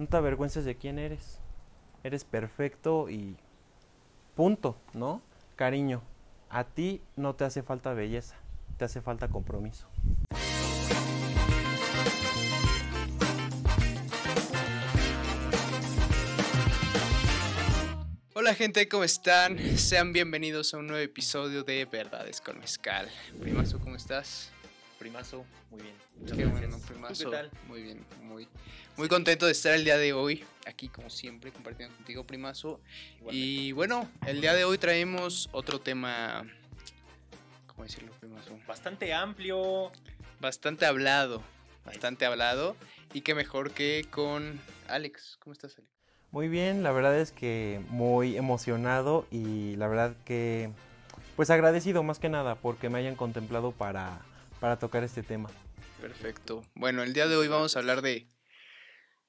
no te avergüences de quién eres. Eres perfecto y punto, ¿no? Cariño, a ti no te hace falta belleza, te hace falta compromiso. Hola gente, ¿cómo están? Sean bienvenidos a un nuevo episodio de Verdades con Mezcal. Primazo, ¿cómo estás? Primazo, muy bien. Muchas Qué gracias. bueno, Primazo. ¿Tú qué tal? Muy bien, muy, muy contento de estar el día de hoy aquí como siempre compartiendo contigo, Primazo. Y bueno, el día de hoy traemos otro tema, ¿cómo decirlo, Primazo? Bastante amplio. Bastante hablado, bastante hablado. Y qué mejor que con Alex. ¿Cómo estás, Alex? Muy bien, la verdad es que muy emocionado y la verdad que pues agradecido más que nada porque me hayan contemplado para, para tocar este tema. Perfecto. Bueno, el día de hoy vamos a hablar de,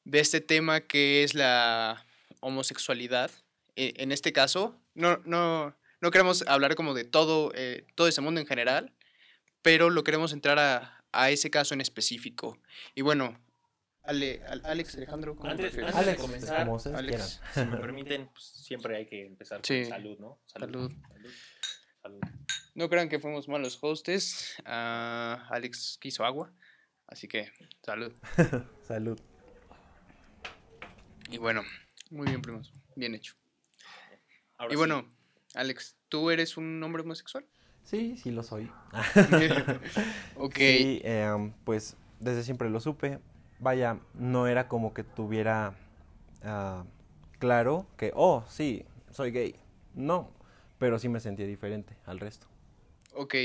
de este tema que es la homosexualidad. E- En este caso, no, no, no queremos hablar como de todo, eh, todo ese mundo en general, pero lo queremos entrar a, a ese caso en específico. Y bueno, Ale- Al- Alex, Alejandro, ¿cómo Antes- antes de Alex, comenzar, como ustedes Alex. quieran. Si me permiten, pues, siempre hay que empezar con Sí. salud, ¿no? Salud. Salud. Salud. No crean que fuimos malos hostes. Ah, Alex quiso agua, así que salud. Salud. Y bueno, muy bien, primos. Bien hecho. Ahora y sí, bueno, Alex, ¿tú eres un hombre homosexual? Sí, sí lo soy. ok. Sí, em, pues desde siempre lo supe. Vaya, no era como que tuviera ah, claro que, oh, sí, soy gay. No, pero sí me sentía diferente al resto. Ok.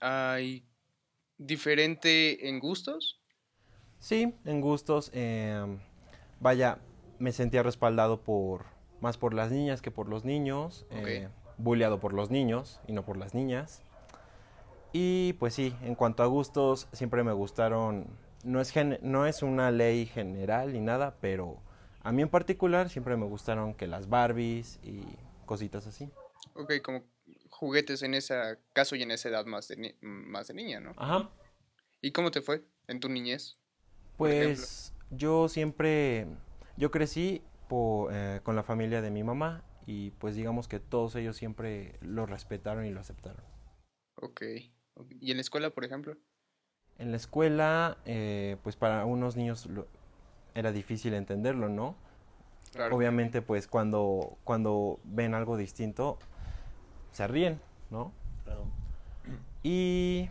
¿Hay diferente en gustos? Sí, en gustos. em, vaya, me sentía respaldado por más por las niñas que por los niños. Ok. eh, bulleado por los niños y no por las niñas. Y pues sí, en cuanto a gustos, siempre me gustaron. No es, gen- no es una ley general ni nada, pero a mí en particular siempre me gustaron que las Barbies y cositas así. Ok, como juguetes en ese caso y en esa edad más de, ni- más de niña, ¿no? Ajá. ¿Y cómo te fue en tu niñez? Pues yo siempre, yo crecí eh, con la familia de mi mamá y pues digamos que todos ellos siempre lo respetaron y lo aceptaron. Ok. ok. ¿Y en la escuela, por ejemplo? En la escuela, eh, pues para unos niños lo- era difícil entenderlo, ¿no? Claro. Obviamente pues cuando, cuando ven algo distinto, se ríen, ¿no? Claro. Y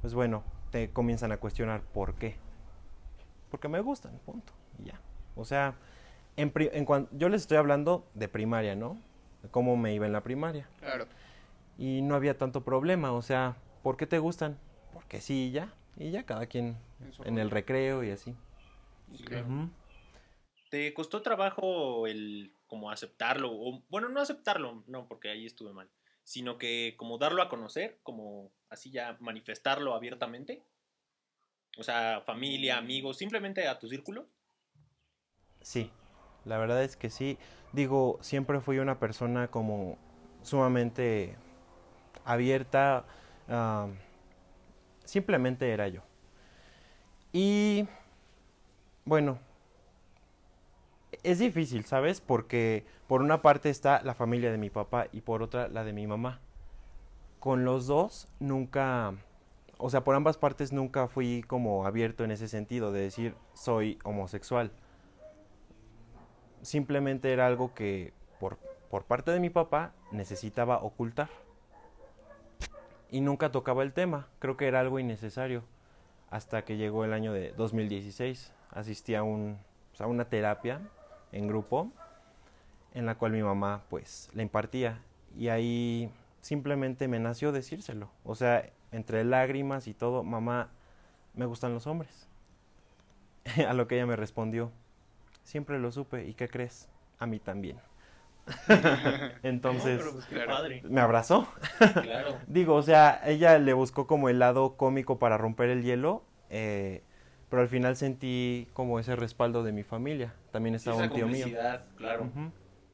pues bueno, te comienzan a cuestionar por qué. Porque me gustan, punto. Y ya. O sea, en, pri- en cuan- yo les estoy hablando de primaria, ¿no? De cómo me iba en la primaria. Claro. Y no había tanto problema, o sea, ¿por qué te gustan? Porque sí, y ya. Y ya cada quien En el recreo y así. Claro. ¿Te costó trabajo el como aceptarlo? O, bueno, no aceptarlo, no, porque ahí estuve mal. Sino que como darlo a conocer, como así ya manifestarlo abiertamente. O sea, familia, amigos, simplemente a tu círculo. Sí, la verdad es que sí. Digo, siempre fui una persona como sumamente abierta. simplemente era yo. Y bueno, es difícil, ¿sabes? Porque por una parte está la familia de mi papá y por otra la de mi mamá. Con los dos nunca, o sea, por ambas partes nunca fui como abierto en ese sentido de decir soy homosexual simplemente era algo que por, por parte de mi papá necesitaba ocultar. Y nunca tocaba el tema, creo que era algo innecesario. Hasta que llegó el año de 2016, asistí a, un, a una terapia en grupo en la cual mi mamá pues la impartía. Y ahí simplemente me nació decírselo. O sea, entre lágrimas y todo, mamá, me gustan los hombres. a lo que ella me respondió, Siempre lo supe. ¿Y qué crees? A mí también. Entonces, No, pues claro. me abrazó. Claro. Digo, o sea, ella le buscó como el lado cómico para romper el hielo. eh, pero al final sentí como ese respaldo de mi familia. También Sí, estaba esa un tío mío. Claro. Ujú.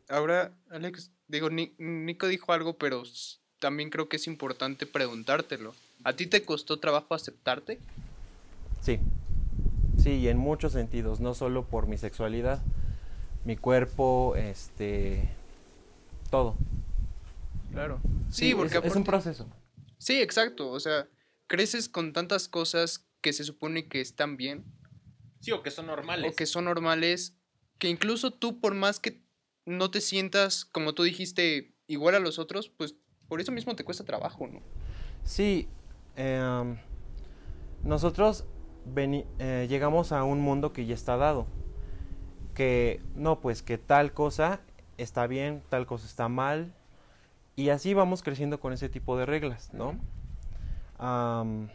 Ahora, Alex, digo, Ni- Nico dijo algo, pero s- también creo que es importante preguntártelo. ¿A ti te costó trabajo aceptarte? Sí. Sí, y en muchos sentidos, no solo por mi sexualidad, mi cuerpo, este, todo. Claro. Sí, porque es, es un proceso. Sí, exacto. O sea, creces con tantas cosas que se supone que están bien Sí, o que son normales. o que son normales, que incluso tú por más que no te sientas, como tú dijiste, igual a los otros, pues por eso mismo te cuesta trabajo, ¿no? Sí, em, nosotros veni- eh, llegamos a un mundo que ya está dado. Que no, pues que tal cosa está bien, tal cosa está mal. Y así vamos creciendo con ese tipo de reglas, ¿no? Am,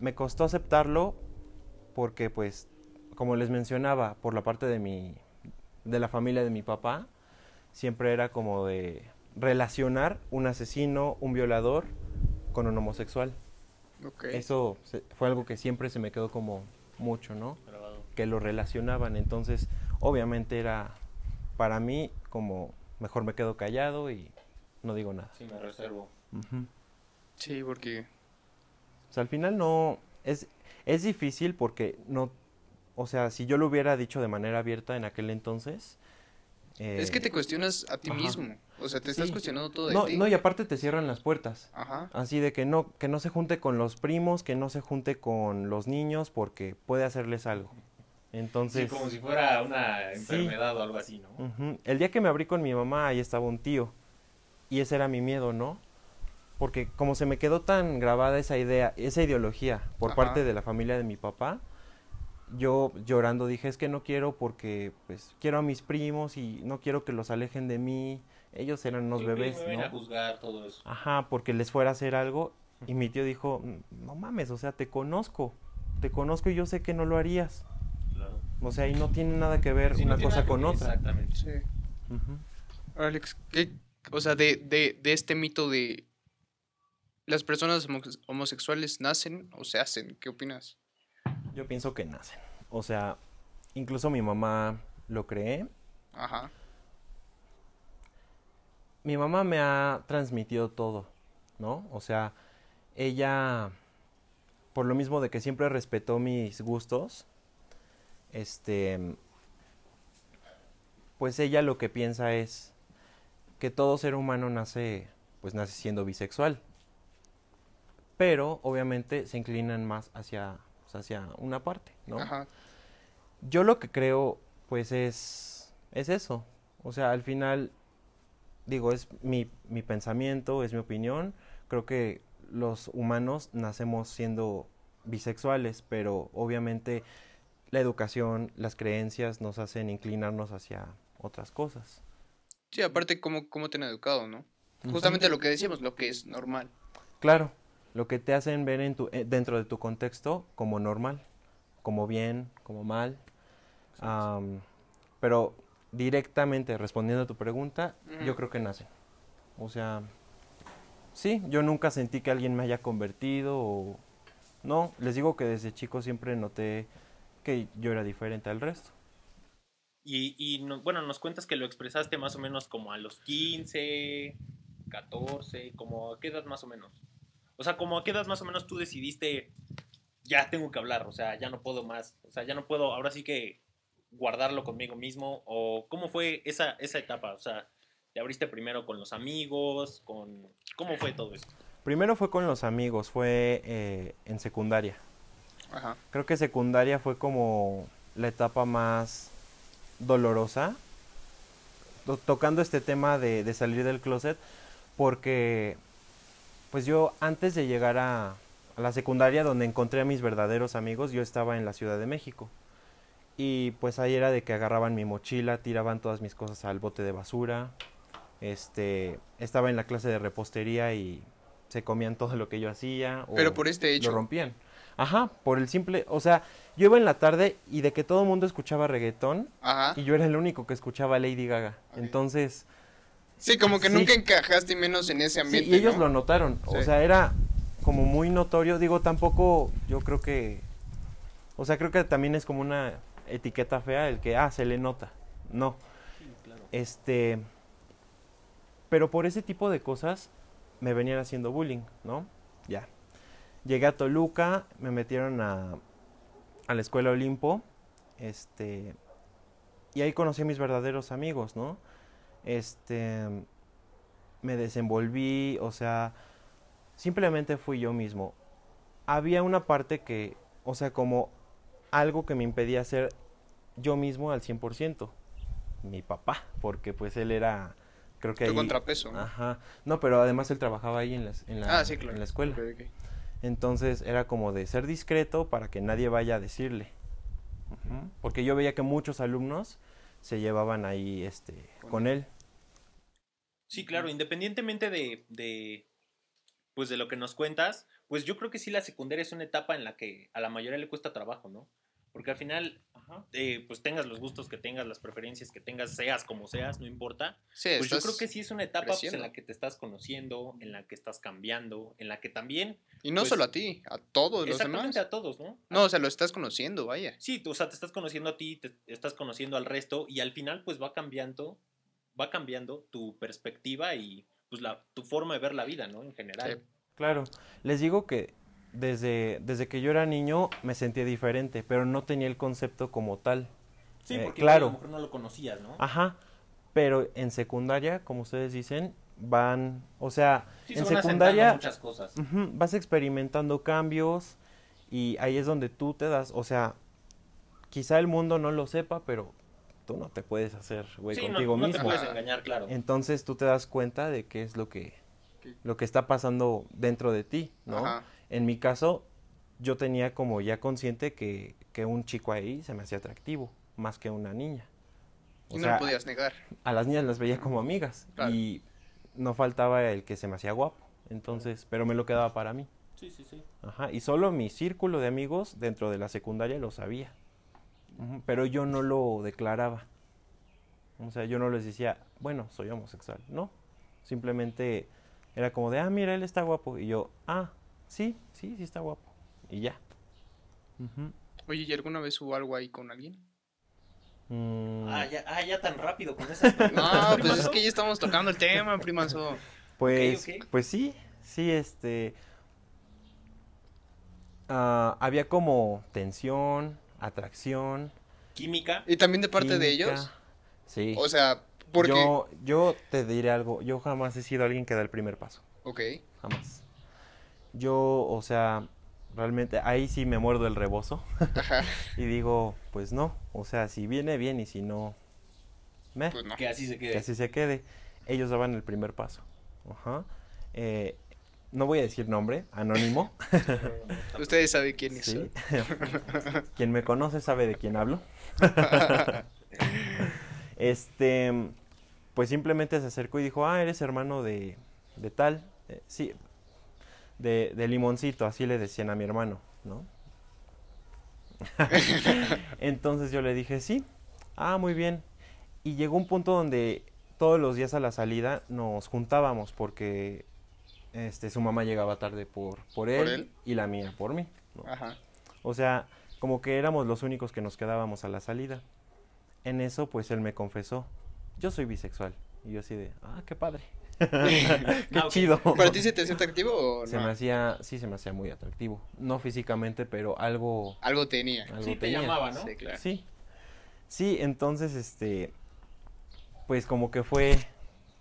me costó aceptarlo porque, pues, como les mencionaba, por la parte de mi, de la familia de mi papá, siempre era como de relacionar un asesino, un violador, con un homosexual. Eso se- fue algo que siempre se me quedó como mucho, ¿no? Grabado. Que lo relacionaban. Entonces, obviamente era para mí como mejor me quedo callado y no digo nada. Sí, me reservo. Ujú. Sí, porque... O sea, al final no es es difícil porque no o sea, si yo lo hubiera dicho de manera abierta en aquel entonces es que eh, te cuestionas a ti ajá. mismo. O sea, te estás Sí. cuestionando todo de no, ti. no, y aparte te cierran las puertas. Ajá. Así de que no, que no se junte con los primos, que no se junte con los niños porque puede hacerles algo. Entonces, Sí, como si fuera una Sí. enfermedad o algo así, ¿no? ujú, el día que me abrí con mi mamá, ahí estaba un tío. Y ese era mi miedo, ¿no? Porque como se me quedó tan grabada esa idea, esa ideología por Ajá. parte de la familia de mi papá, yo llorando dije, es que no quiero porque pues quiero a mis primos y no quiero que los alejen de mí. Ellos eran unos bebés, me ven a ¿no? juzgar todo eso. Ajá, porque les fuera a hacer algo. Y mi tío dijo, "Mm, no mames, o sea, te conozco. Te conozco y yo sé que no lo harías. Claro. O sea, y no tiene nada que ver Sí, no una cosa con otra. Exactamente. Sí. Alex, ¿qué, o sea, de, de, de este mito de las personas homo- homosexuales nacen o se hacen, ¿qué opinas? Yo pienso que nacen. O sea, incluso mi mamá lo cree. Ajá. Mi mamá me ha transmitido todo, ¿no? O sea, ella, por lo mismo de que siempre respetó mis gustos, este, pues ella lo que piensa es que todo ser humano nace, pues nace siendo bisexual. Pero, obviamente, se inclinan más hacia, hacia una parte, ¿no? Ajá. Yo lo que creo, pues, es, es eso. O sea, al final, digo, es mi, mi pensamiento, es mi opinión. Creo que los humanos nacemos siendo bisexuales, pero obviamente la educación, las creencias nos hacen inclinarnos hacia otras cosas. Sí, aparte, ¿cómo, cómo te han educado, no? Justamente lo que decíamos, lo que es normal. Claro, lo que te hacen ver en tu, eh, dentro de tu contexto como normal, como bien, como mal. Am, pero directamente respondiendo a tu pregunta, Ujú. yo creo que nacen. O sea, sí, yo nunca sentí que alguien me haya convertido o... No, les digo que desde chico siempre noté que yo era diferente al resto. Y, y no- bueno, nos cuentas que lo expresaste más o menos como a los 15, 14, como a qué edad más o menos. O sea, como a qué edad más o menos tú decidiste, ya tengo que hablar, o sea, ya no puedo más, o sea, ya no puedo, ahora sí que guardarlo conmigo mismo, o cómo fue esa, esa etapa, o sea, te abriste primero con los amigos, con... ¿Cómo fue todo esto? Primero fue con los amigos, fue eh, en secundaria. Ajá. Creo que secundaria fue como la etapa más dolorosa, to- tocando este tema de, de salir del closet, porque pues yo antes de llegar a, a la secundaria donde encontré a mis verdaderos amigos, yo estaba en la Ciudad de México. Y pues ahí era de que agarraban mi mochila, tiraban todas mis cosas al bote de basura. Este, estaba en la clase de repostería y se comían todo lo que yo hacía. Pero por este hecho. Lo rompían. Ajá, por el simple, o sea, yo iba en la tarde y de que todo el mundo escuchaba reggaetón Ajá. y yo era el único que escuchaba Lady Gaga. Entonces, Sí, como que Sí. nunca encajaste y menos en ese sí, ambiente. y ellos ¿no? lo notaron. O Sí. sea, era como muy notorio. Digo, tampoco, yo creo que, o sea, creo que también es como una etiqueta fea el que, ah, se le nota. No, este, pero por ese tipo de cosas me venían haciendo bullying, ¿no? Ya. Llegué a Toluca, me metieron a, a la escuela Olimpo, este, y ahí conocí a mis verdaderos amigos, ¿no? Este, me desenvolví, o sea, simplemente fui yo mismo. Había una parte que, o sea, como algo que me impedía ser yo mismo al 100%. Mi papá, porque pues él era, creo que Tu ahí... contrapeso. ¿no? Ajá. No, pero además él trabajaba ahí en la, en la, Ah, sí, claro. en la escuela. Entonces era como de ser discreto para que nadie vaya a decirle. Porque yo veía que muchos alumnos se llevaban ahí este, Con con él. Sí, claro, independientemente de, de, pues de lo que nos cuentas, pues yo creo que sí la secundaria es una etapa en la que a la mayoría le cuesta trabajo, ¿no? Porque al final, eh, pues tengas los gustos que tengas, las preferencias que tengas, seas como seas, no importa. Sí, Pues yo creo que sí es una etapa pues, en la que te estás conociendo, en la que estás cambiando, en la que también, Y no pues, solo a ti, a todos los exactamente demás. a todos, ¿no? No, o sea, lo estás conociendo, vaya. Sí, tú, o sea, te estás conociendo a ti, te estás conociendo al resto y al final pues va cambiando, va cambiando tu perspectiva y pues la, tu forma de ver la vida, ¿no? En general. Sí. Claro. Les digo que desde, desde que yo era niño me sentía diferente, pero no tenía el concepto como tal. Sí, Eh, porque claro. a lo mejor no lo conocías, ¿no? Ajá. Pero en secundaria, como ustedes dicen, van, o sea, Sí, en secundaria muchas cosas. Vas experimentando cambios y ahí es donde tú te das, o sea, quizá el mundo no lo sepa, pero tú no te puedes hacer, güey, sí, no- contigo no, te mismo. puedes engañar, claro. Entonces tú te das cuenta de qué es lo que, lo que está pasando dentro de ti, ¿no? Ajá. En mi caso, yo tenía como ya consciente que, que un chico ahí se me hacía atractivo, más que una niña. Y O no sea, lo podías negar. a las niñas las veía como amigas Claro. y no faltaba el que se me hacía guapo. Entonces, pero me lo quedaba para mí. Sí, sí, sí. Ajá, y solo mi círculo de amigos dentro de la secundaria lo sabía. Pero yo no lo declaraba. O sea, yo no les decía, bueno, soy homosexual. No. Simplemente era como de, ah, mira, él está guapo. Y yo, ah, sí, sí, sí está guapo. Y ya. Oye, ¿y alguna vez hubo algo ahí con alguien? Mm, Ah, ya, ah, ya tan rápido con esas. No, pues es que ya estamos tocando el tema, primazo. Pues, pues sí, sí, este. ah, había como tensión, atracción. Química. ¿Y también de parte de ellos? Sí. O sea, porque... Yo, yo te diré algo, yo jamás he sido alguien que da el primer paso, Ok. jamás. Yo, o sea, realmente ahí sí me muerdo el rebozo Ajá. y digo, pues no, o sea, si viene bien y si no, me, Pues no. Que así se quede. que así se quede. Ellos daban el primer paso. Ajá. Eh, no voy a decir nombre, anónimo. Ustedes saben quién es. Sí. Quien me conoce sabe de quién hablo. este, pues simplemente se acercó y dijo, ah, eres hermano de, de tal. Eh, sí, de, de limoncito, así le decían a mi hermano, ¿no? Entonces yo le dije, sí, ah, muy bien. Y llegó un punto donde todos los días a la salida nos juntábamos porque este, su mamá llegaba tarde por, por, él, él? y la mía por mí. ¿no? Ajá. O sea, como que éramos los únicos que nos quedábamos a la salida. En eso, pues él me confesó, yo soy bisexual. Y yo así de, ah, qué padre. qué Ah, chido. ¿Para ti se te hacía atractivo o Se no? me hacía, sí se me hacía muy atractivo. No físicamente, pero algo, Algo tenía. algo Sí, te llamaba, ¿no? Sí, claro. Sí. Sí, entonces, este, pues como que fue,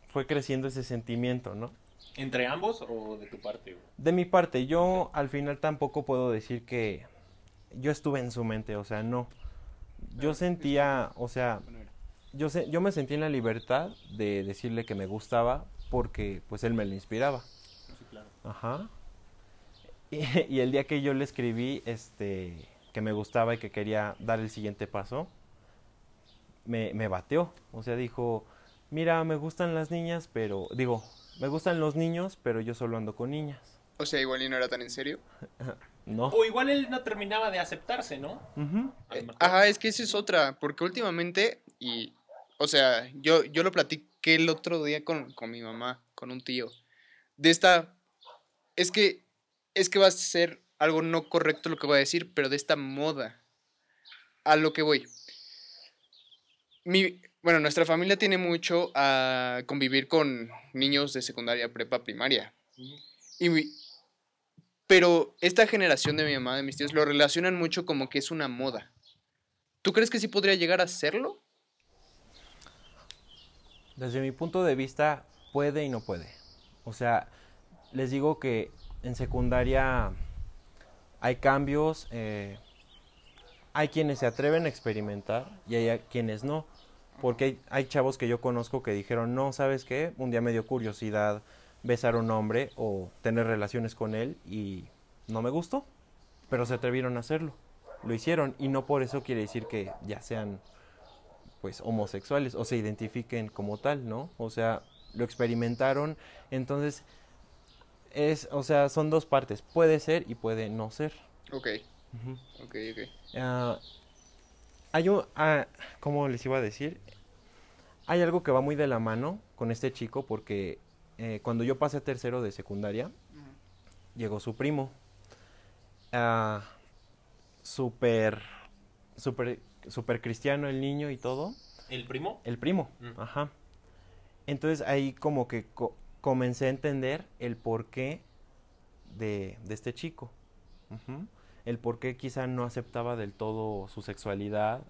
fue creciendo ese sentimiento, ¿no? ¿Entre ambos o de tu parte? De mi parte, yo al final tampoco puedo decir que yo estuve en su mente, o sea, no. Yo sentía, o sea, yo, se- yo me sentí en la libertad de decirle que me gustaba porque pues él me lo inspiraba. Sí, claro. Ajá. Y, y el día que yo le escribí este que me gustaba y que quería dar el siguiente paso, me, me bateó. O sea, dijo, mira, me gustan las niñas, pero, digo, me gustan los niños, pero yo solo ando con niñas. O sea, igual y no era tan en serio. No. O igual él no terminaba de aceptarse, ¿no? Eh, mejor. Ajá, es que esa es otra, porque últimamente, y, o sea, yo, yo lo platiqué el otro día con, con mi mamá, con un tío, de esta, es que, es que va a ser algo no correcto lo que voy a decir, pero de esta moda, a lo que voy. Mi, bueno, nuestra familia tiene mucho a convivir con niños de secundaria, prepa, primaria. Y mi- pero esta generación de mi mamá, de mis tíos, lo relacionan mucho como que es una moda. ¿Tú crees que sí podría llegar a serlo? Desde mi punto de vista, puede y no puede. O sea, les digo que en secundaria hay cambios, eh, hay quienes se atreven a experimentar y hay quienes no. Porque hay, hay, chavos que yo conozco que dijeron, no, ¿sabes qué? Un día me dio curiosidad besar a un hombre o tener relaciones con él y no me gustó, pero se atrevieron a hacerlo. Lo hicieron y no por eso quiere decir que ya sean pues homosexuales o se identifiquen como tal, ¿no? O sea, lo experimentaron, entonces es, o sea, son dos partes, puede ser y puede no ser. Ok. Ok, ok. Uh, hay un, uh, ¿cómo les iba a decir? Hay algo que va muy de la mano con este chico porque eh, cuando yo pasé tercero de secundaria, uh -huh. llegó su primo. Uh, súper, súper, súper cristiano el niño y todo. ¿El primo? El primo, Mm. ajá. Entonces ahí como que co- comencé a entender el porqué de, de este chico. El por qué quizá no aceptaba del todo su sexualidad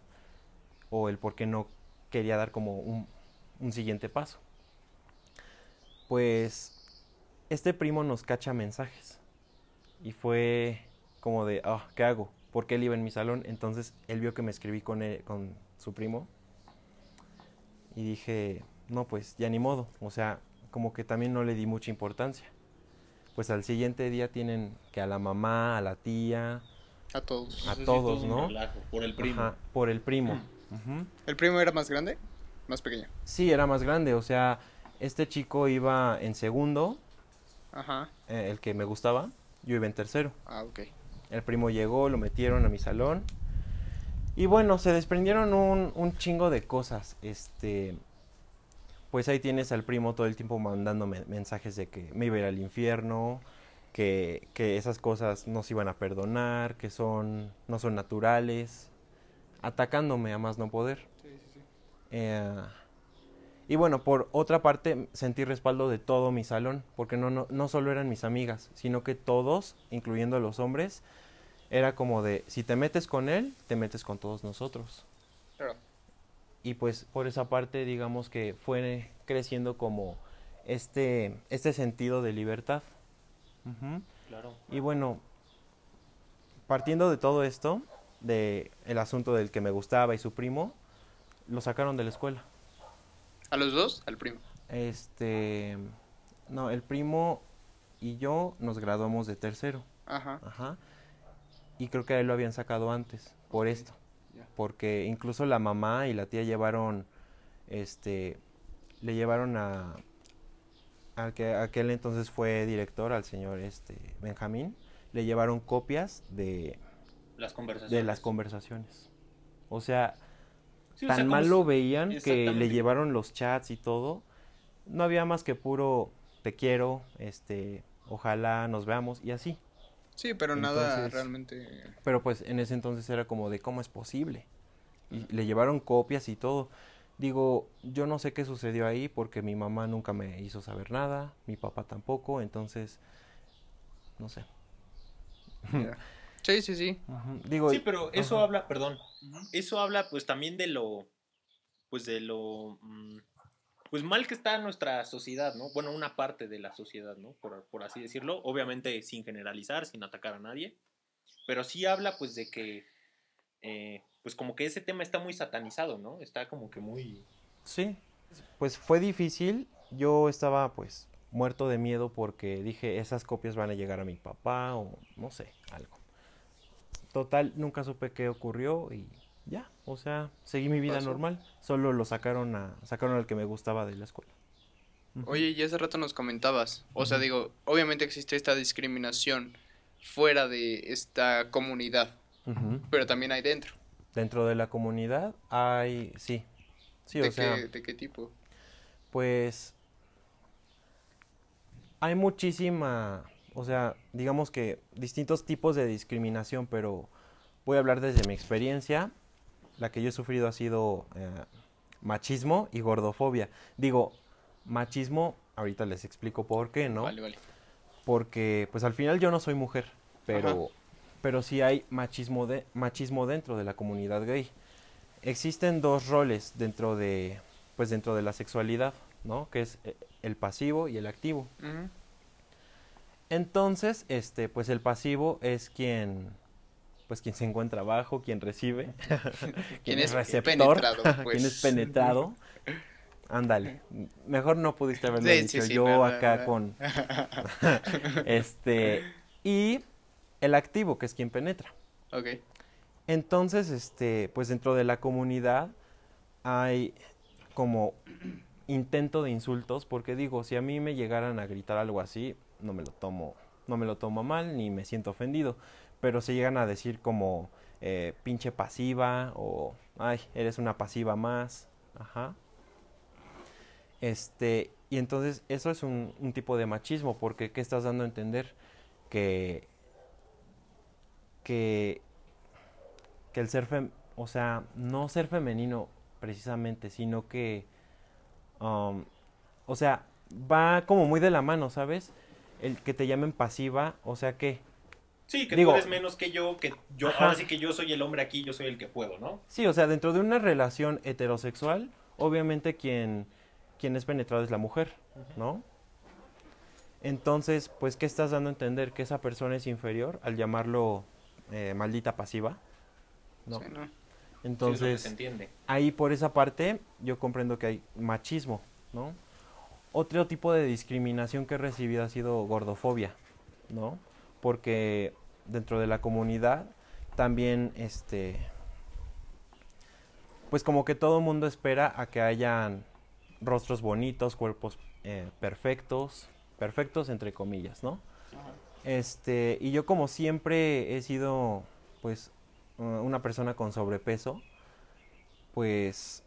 o el por qué no quería dar como un, un siguiente paso. Pues este primo nos cacha mensajes y fue como de, ah, ¿qué hago? Porque él iba en mi salón, entonces él vio que me escribí con, él- con su primo y dije, no, pues ya ni modo, o sea, como que también no le di mucha importancia. Pues al siguiente día tienen que a la mamá, a la tía, A todos. A todos, todo un ¿no? relajo, por el primo. ajá, por el primo. Ujú. ¿El primo era más grande? Más pequeño. Sí, era más grande, o sea, este chico iba en segundo, Ajá. eh, el que me gustaba, yo iba en tercero. Ah, ok. El primo llegó, lo metieron a mi salón. Y bueno, se desprendieron un, un chingo de cosas. Este. Pues ahí tienes al primo todo el tiempo mandándome mensajes de que me iba a ir al infierno, que, que esas cosas no se iban a perdonar, que son. no son naturales. Atacándome a más no poder. Sí, sí, sí. Eh, y bueno, por otra parte, sentí respaldo de todo mi salón, porque no, no, no solo eran mis amigas, sino que todos, incluyendo a los hombres, era como de, si te metes con él, te metes con todos nosotros. Claro. Y pues por esa parte, digamos que fue creciendo como este, este sentido de libertad. Claro. Y bueno, partiendo de todo esto, de el asunto del que me gustaba y su primo, lo sacaron de la escuela. ¿A los dos? Al primo. Este, no, el primo y yo nos graduamos de tercero, Ajá. ajá. Y creo que a él lo habían sacado antes, por esto. Porque incluso la mamá y la tía llevaron, este, le llevaron a, al que aquel entonces fue director, al señor, este, Benjamín, le llevaron copias de, Las conversaciones. de las conversaciones. O sea, Sí, o tan sea, mal lo veían que le llevaron los chats y todo. No había más que puro te quiero, este, ojalá nos veamos y así. Sí, pero nada realmente. Pero pues en ese entonces era como de cómo es posible. Y le llevaron copias y todo. Digo, yo no sé qué sucedió ahí porque mi mamá nunca me hizo saber nada, mi papá tampoco, entonces no sé. Sí, sí, sí. Digo, Sí, pero eso ajá. habla, perdón, eso habla pues también de lo, pues de lo, mm, pues mal que está nuestra sociedad, ¿no? Bueno, una parte de la sociedad, ¿no? Por, por así decirlo, obviamente sin generalizar, sin atacar a nadie, pero sí habla pues de que, eh, pues como que ese tema está muy satanizado, ¿no? Está como que muy... Sí, pues fue difícil. Yo estaba pues muerto de miedo porque dije esas copias van a llegar a mi papá o no sé, algo. Total, nunca supe qué ocurrió y ya, o sea, seguí mi vida normal. Solo lo sacaron a sacaron al que me gustaba de la escuela. Oye, y hace rato nos comentabas. O sea, digo, obviamente existe esta discriminación fuera de esta comunidad, pero también hay dentro. Dentro de la comunidad hay, sí, sí, ¿De, o sea, ¿De qué tipo? pues hay muchísima, o sea, digamos que distintos tipos de discriminación, pero voy a hablar desde mi experiencia. La que yo he sufrido ha sido eh, machismo y gordofobia. Digo, machismo, ahorita les explico por qué, ¿no? Vale, vale. Porque pues al final yo no soy mujer, pero, Ajá. pero sí hay machismo, de, machismo dentro de la comunidad gay. Existen dos roles dentro de, pues dentro de la sexualidad, ¿no? Que es eh, el pasivo y el activo. Ujú. Entonces, este, pues el pasivo es quien, pues quien se encuentra abajo, quien recibe, Quien es receptor, penetrado, pues. quien es penetrado. Ándale, mejor no pudiste haberlo Sí, dicho sí, sí, yo acá con este y el activo que es quien penetra. Ok. Entonces, este, pues dentro de la comunidad hay como intento de insultos, porque digo, si a mí me llegaran a gritar algo así, no me lo tomo, no me lo tomo mal, ni me siento ofendido. Pero se llegan a decir como eh, pinche pasiva o ay, eres una pasiva más. Ajá. Este, y entonces eso es un, tipo de machismo, porque ¿qué estás dando a entender? Que, que, que el ser, o sea, no ser femenino precisamente, sino que, um, o sea, va como muy de la mano, ¿sabes? El que te llamen pasiva, o sea, que, Sí, que Digo- tú eres menos que yo, que yo, Ajá. ahora sí que yo soy el hombre aquí, yo soy el que puedo, ¿no? sí, o sea, dentro de una relación heterosexual, obviamente quien, quien es penetrado es la mujer, ¿no? Entonces, pues, ¿qué estás dando a entender? Que esa persona es inferior al llamarlo eh, maldita pasiva, ¿no? Entonces, se entiende. ahí por esa parte yo comprendo que hay machismo, ¿no? Otro tipo de discriminación que he recibido ha sido gordofobia, ¿no? Porque dentro de la comunidad también, este, pues como que todo el mundo espera a que hayan rostros bonitos, cuerpos eh, perfectos, perfectos entre comillas, ¿no? Este, y yo como siempre he sido, pues, una persona con sobrepeso, pues,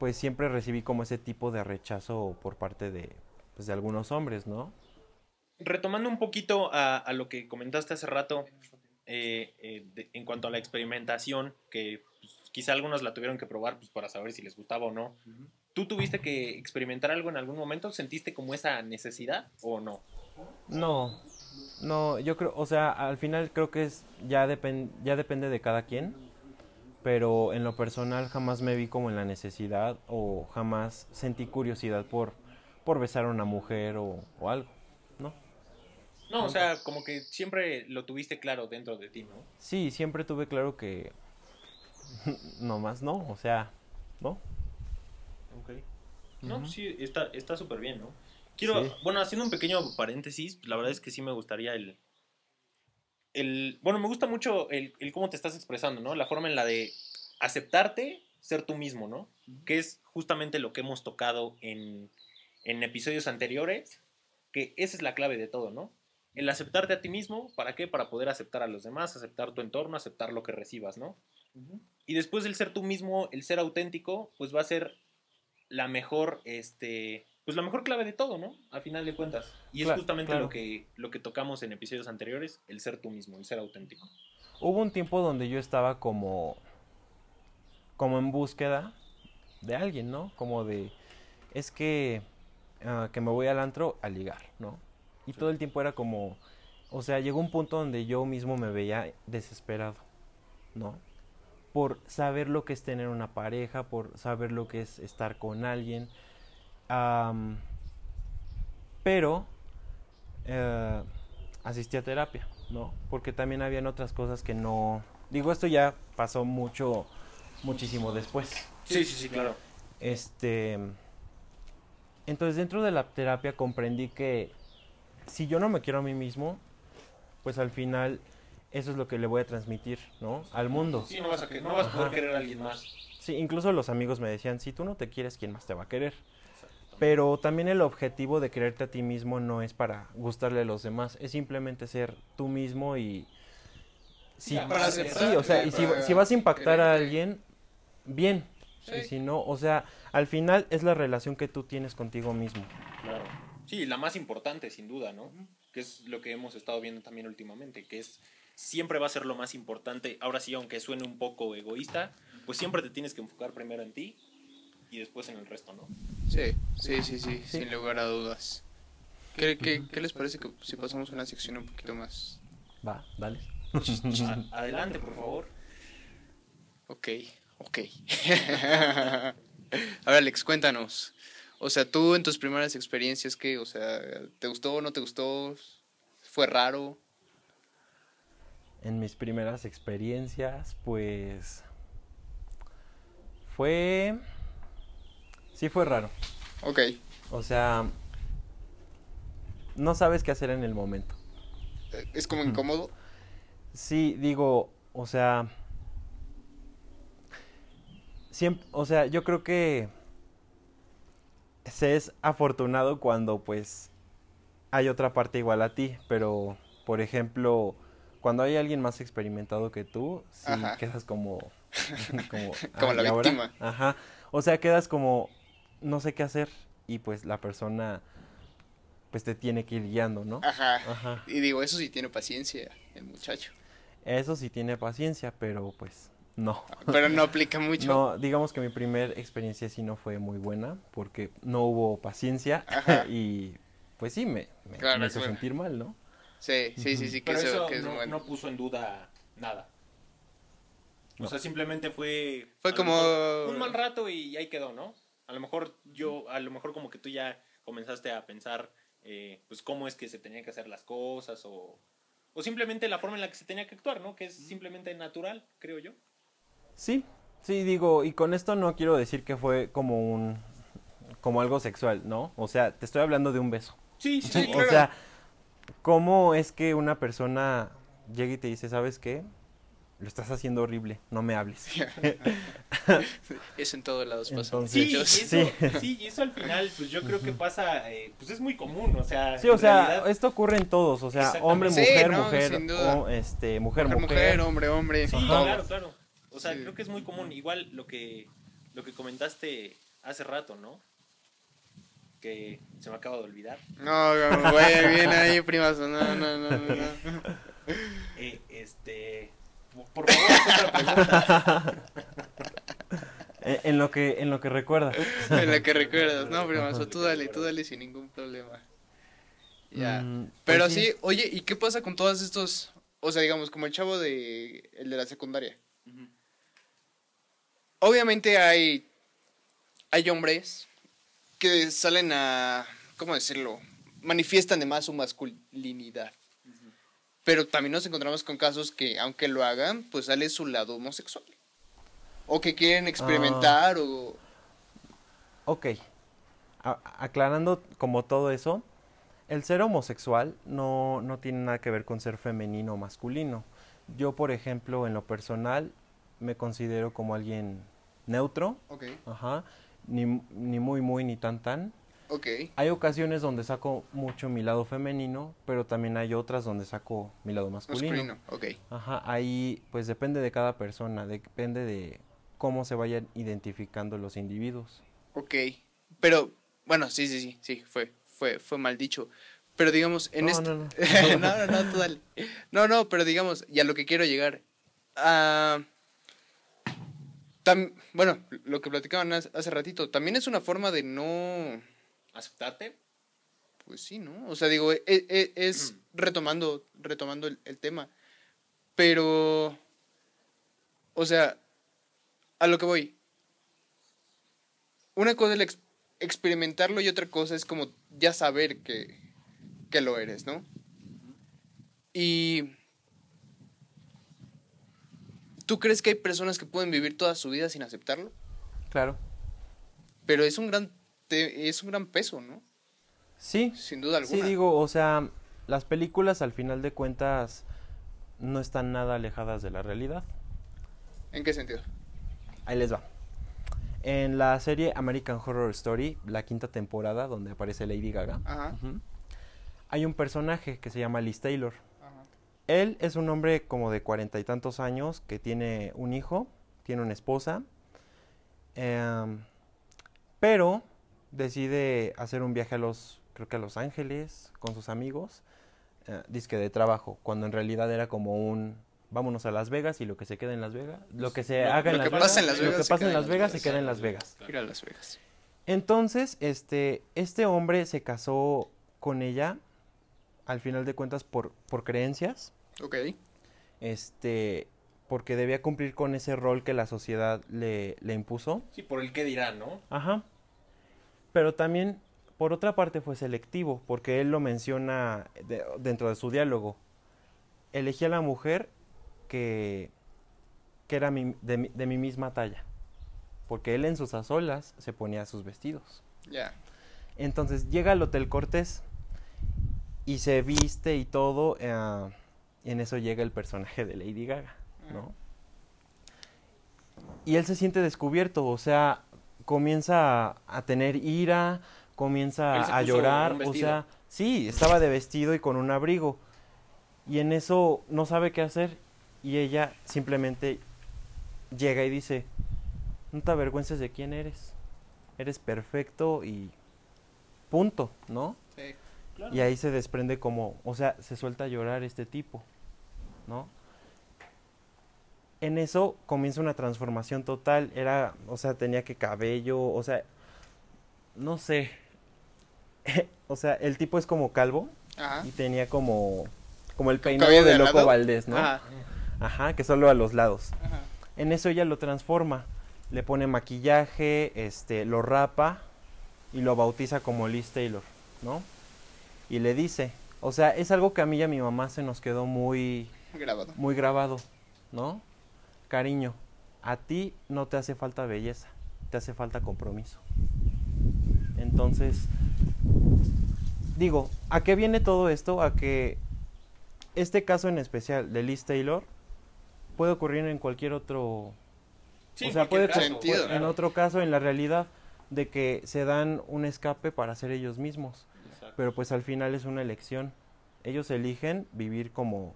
pues siempre recibí como ese tipo de rechazo por parte de, pues, de algunos hombres, ¿no? Retomando un poquito a, a lo que comentaste hace rato, eh, eh, de- en cuanto a la experimentación, que pues, quizá algunos la tuvieron que probar pues, para saber si les gustaba o no. ¿Tú tuviste que experimentar algo en algún momento? ¿Sentiste como esa necesidad o no? No, no, yo creo, o sea, al final creo que es, ya, depen- ya depende de cada quien, pero en lo personal jamás me vi como en la necesidad o jamás sentí curiosidad por, por besar a una mujer o, o algo, ¿no? No, o sea, como que siempre lo tuviste claro dentro de ti, ¿no? Sí, siempre tuve claro que no más no, o sea, ¿no? Ok. No, sí, está está súper bien, ¿no? Quiero, Sí. bueno, haciendo un pequeño paréntesis, la verdad es que sí me gustaría el... el bueno, me gusta mucho el, el cómo te estás expresando, ¿no? La forma en la de aceptarte, ser tú mismo, ¿no? Que es justamente lo que hemos tocado en, en episodios anteriores, que esa es la clave de todo, ¿no? El aceptarte a ti mismo, ¿para qué? Para poder aceptar a los demás, aceptar tu entorno, aceptar lo que recibas, ¿no? Y después el ser tú mismo, el ser auténtico, pues va a ser la mejor, este, pues la mejor clave de todo, ¿no? A final de cuentas. Y es justamente claro. lo que lo que tocamos en episodios anteriores, el ser tú mismo, el ser auténtico. Hubo un tiempo donde yo estaba como como en búsqueda de alguien, ¿no? Como de es que ah, que me voy al antro a ligar, ¿no? Y todo el tiempo era como o sea, llegó un punto donde yo mismo me veía desesperado, ¿no? Por saber lo que es tener una pareja, por saber lo que es estar con alguien. Pero eh, asistí a terapia, ¿no? Porque también habían otras cosas que no... Digo, esto ya pasó mucho, muchísimo después. Sí, sí, sí, claro. Este... Entonces dentro de la terapia comprendí que si yo no me quiero a mí mismo, pues al final eso es lo que le voy a transmitir, ¿no? Al mundo. Sí, no vas a, que- no vas a poder Ajá. querer a alguien más. Sí, incluso los amigos me decían, si tú no te quieres, ¿quién más te va a querer? Pero también el objetivo de quererte a ti mismo no es para gustarle a los demás, es simplemente ser tú mismo y... Sí, Ya, para sí, aceptar, o sea, y si, para si vas a impactar a alguien, bien. Sí. Y si no, o sea, al final es la relación que tú tienes contigo mismo. Claro. Sí, la más importante, sin duda, ¿no? Que es lo que hemos estado viendo también últimamente, que es siempre va a ser lo más importante. Ahora sí, aunque suene un poco egoísta, pues siempre te tienes que enfocar primero en ti y después en el resto, ¿no? Sí, sí, sí, sí, Sí. sin lugar a dudas. ¿Qué, qué, qué les parece que si pasamos a una sección un poquito más... Va, dale. A- adelante, por favor. Ok, ok. Alex, cuéntanos. O sea, tú en tus primeras experiencias, ¿qué? O sea, ¿te gustó o no te gustó? ¿Fue raro? En mis primeras experiencias, pues... Fue... Sí fue raro. Ok. O sea... No sabes qué hacer en el momento. Eh, ¿Es como incómodo? Sí, digo, o sea... Siempre, o sea, yo creo que se es afortunado cuando pues hay otra parte igual a ti, pero por ejemplo, cuando hay alguien más experimentado que tú, sí Ajá. quedas como como, Como "Ah, la ¿y ahora?". víctima. Ajá. O sea, quedas como no sé qué hacer y pues la persona pues te tiene que ir guiando, ¿no? Ajá. Ajá. Y digo, eso sí tiene paciencia, el muchacho. Eso sí tiene paciencia, pero pues no. Pero no aplica mucho. No, digamos que mi primer experiencia sí no fue muy buena porque no hubo paciencia Ajá. y pues sí me, me, Claro, me hizo claro. sentir mal, ¿no? Sí, sí, sí, sí, que Pero eso, eso que es no, bueno. no puso en duda nada. O sea, simplemente fue... Fue como- Un mal rato y ahí quedó, ¿no? A lo mejor yo, a lo mejor como que tú ya comenzaste a pensar, eh, pues, cómo es que se tenían que hacer las cosas o... O simplemente la forma en la que se tenía que actuar, ¿no? Que es simplemente natural, creo yo. Sí, sí, digo, y con esto no quiero decir que fue como un, como algo sexual, ¿no? O sea, te estoy hablando de un beso. Sí, Sí, o claro. sea, ¿cómo es que una persona llega y te dice, ¿sabes qué? Lo estás haciendo horrible, no me hables. Eso en todos lados pasa. Entonces- Sí, y muchachos. eso, Sí. sí, y eso al final, pues yo creo que pasa, eh, pues es muy común, o sea, Sí, o sea, realidad- esto ocurre en todos, o sea, hombre, Sí, mujer, no, mujer, sin duda. o, este, mujer, Mujer, mujer. mujer, hombre, hombre. Sí, claro, claro. O sea, Sí. creo que es muy común. Igual lo que, lo que comentaste hace rato, ¿no? Que se me acaba de olvidar. No, no, güey, bien ahí, primazo. No, no, no, no. no. Eh, este. Por favor, En lo que, en lo que recuerdas. En la que recuerdas. No, primazo, tú dale, tú dale sin ningún problema. Ya. Mm, pues Pero sí, oye, ¿y qué pasa con todos estos? O sea, digamos, como el chavo de. El de la secundaria. Obviamente hay. Hay hombres que salen a. ¿Cómo decirlo? Manifiestan de más su masculinidad. Pero también nos encontramos con casos que, aunque lo hagan, pues sale su lado homosexual. O que quieren experimentar, o. Ok. A- aclarando como todo eso, el ser homosexual no, no tiene nada que ver con ser femenino o masculino. Yo, por ejemplo, en lo personal, me considero como alguien neutro, Ok, ajá, ni, ni muy, muy, ni tan, tan. Ok. Hay ocasiones donde saco mucho mi lado femenino, pero también hay otras donde saco mi lado masculino. Masculino, ok. Ajá, ahí pues depende de cada persona, depende de cómo se vayan identificando los individuos. Ok, pero bueno, sí, sí, sí, sí, fue, fue, fue mal dicho. Pero digamos, en No, este... no, no. no, no, no, tú dale. No, no, pero digamos, y a lo que quiero llegar. tam- bueno, lo que platicaban hace ratito, también es una forma de no... ¿Aceptarte? Pues sí, ¿no? O sea, digo, e- e- es, retomando, retomando el, el tema. Pero, o sea, a lo que voy. Una cosa es experimentarlo y otra cosa es como ya saber que, que lo eres, ¿no? Y... ¿Tú crees que hay personas que pueden vivir toda su vida sin aceptarlo? Claro. Pero es un gran, te- es un gran peso, ¿no? Sí, Sin duda alguna. sí digo, o sea, las películas al final de cuentas no están nada alejadas de la realidad. ¿En qué sentido? Ahí les va. En la serie American Horror Story, la quinta temporada, donde aparece Lady Gaga, Ajá. hay un personaje que se llama Liz Taylor. Ajá. Él es un hombre como de cuarenta y tantos años que tiene un hijo, tiene una esposa, em, pero decide hacer un viaje a los, creo que a Los Ángeles con sus amigos, eh, disque de trabajo, cuando en realidad era como un vámonos a Las Vegas y lo que se queda en Las Vegas, lo que se Lo- haga en Las Vegas, pasa en Las lo que pasa en Las Vegas se queda en Las Vegas. Ir a Las Vegas. Entonces, este, este hombre se casó con ella, al final de cuentas, por, por creencias. Ok. Este, porque debía cumplir con ese rol que la sociedad le, le impuso. Sí, por el que dirán, ¿no? Ajá. Pero también, por otra parte, fue selectivo, porque él lo menciona de- dentro de su diálogo. Elegí a la mujer que, que era mi- de, mi- de mi misma talla, porque él en sus azolas se ponía sus vestidos. Ya. Entonces llega al Hotel Cortés y se viste y todo. eh, y en eso llega el personaje de Lady Gaga, ¿no? Y él se siente descubierto, o sea, comienza a, tener ira, comienza a llorar, o sea, sí, estaba de vestido y con un abrigo. Y en eso no sabe qué hacer y ella simplemente llega y dice, no te avergüences de quién eres, eres perfecto y punto, ¿no? Sí. Claro. Y ahí se desprende como, o sea, se suelta a llorar este tipo, ¿no? En eso comienza una transformación total, era, o sea, tenía que cabello, o sea, no sé, o sea, el tipo es como calvo Ajá. y tenía como, como el peinado de de Loco lado? Valdés, ¿no? Ajá. Ajá, que solo a los lados. Ajá. En eso ella lo transforma, le pone maquillaje, este, lo rapa y lo bautiza como Liz Taylor, ¿no? Y le dice, o sea, es algo que a mí y a mi mamá se nos quedó muy, Grabado. muy grabado, ¿no? Cariño, a ti no te hace falta belleza, te hace falta compromiso. Entonces, digo, ¿a qué viene todo esto? A que este caso en especial de Liz Taylor puede ocurrir en cualquier otro Sí, o sea, puede caso, Sentido. en claro. otro caso, en la realidad, de que se dan un escape para ser ellos mismos. Exacto. Pero pues al final es una elección. Ellos eligen vivir como,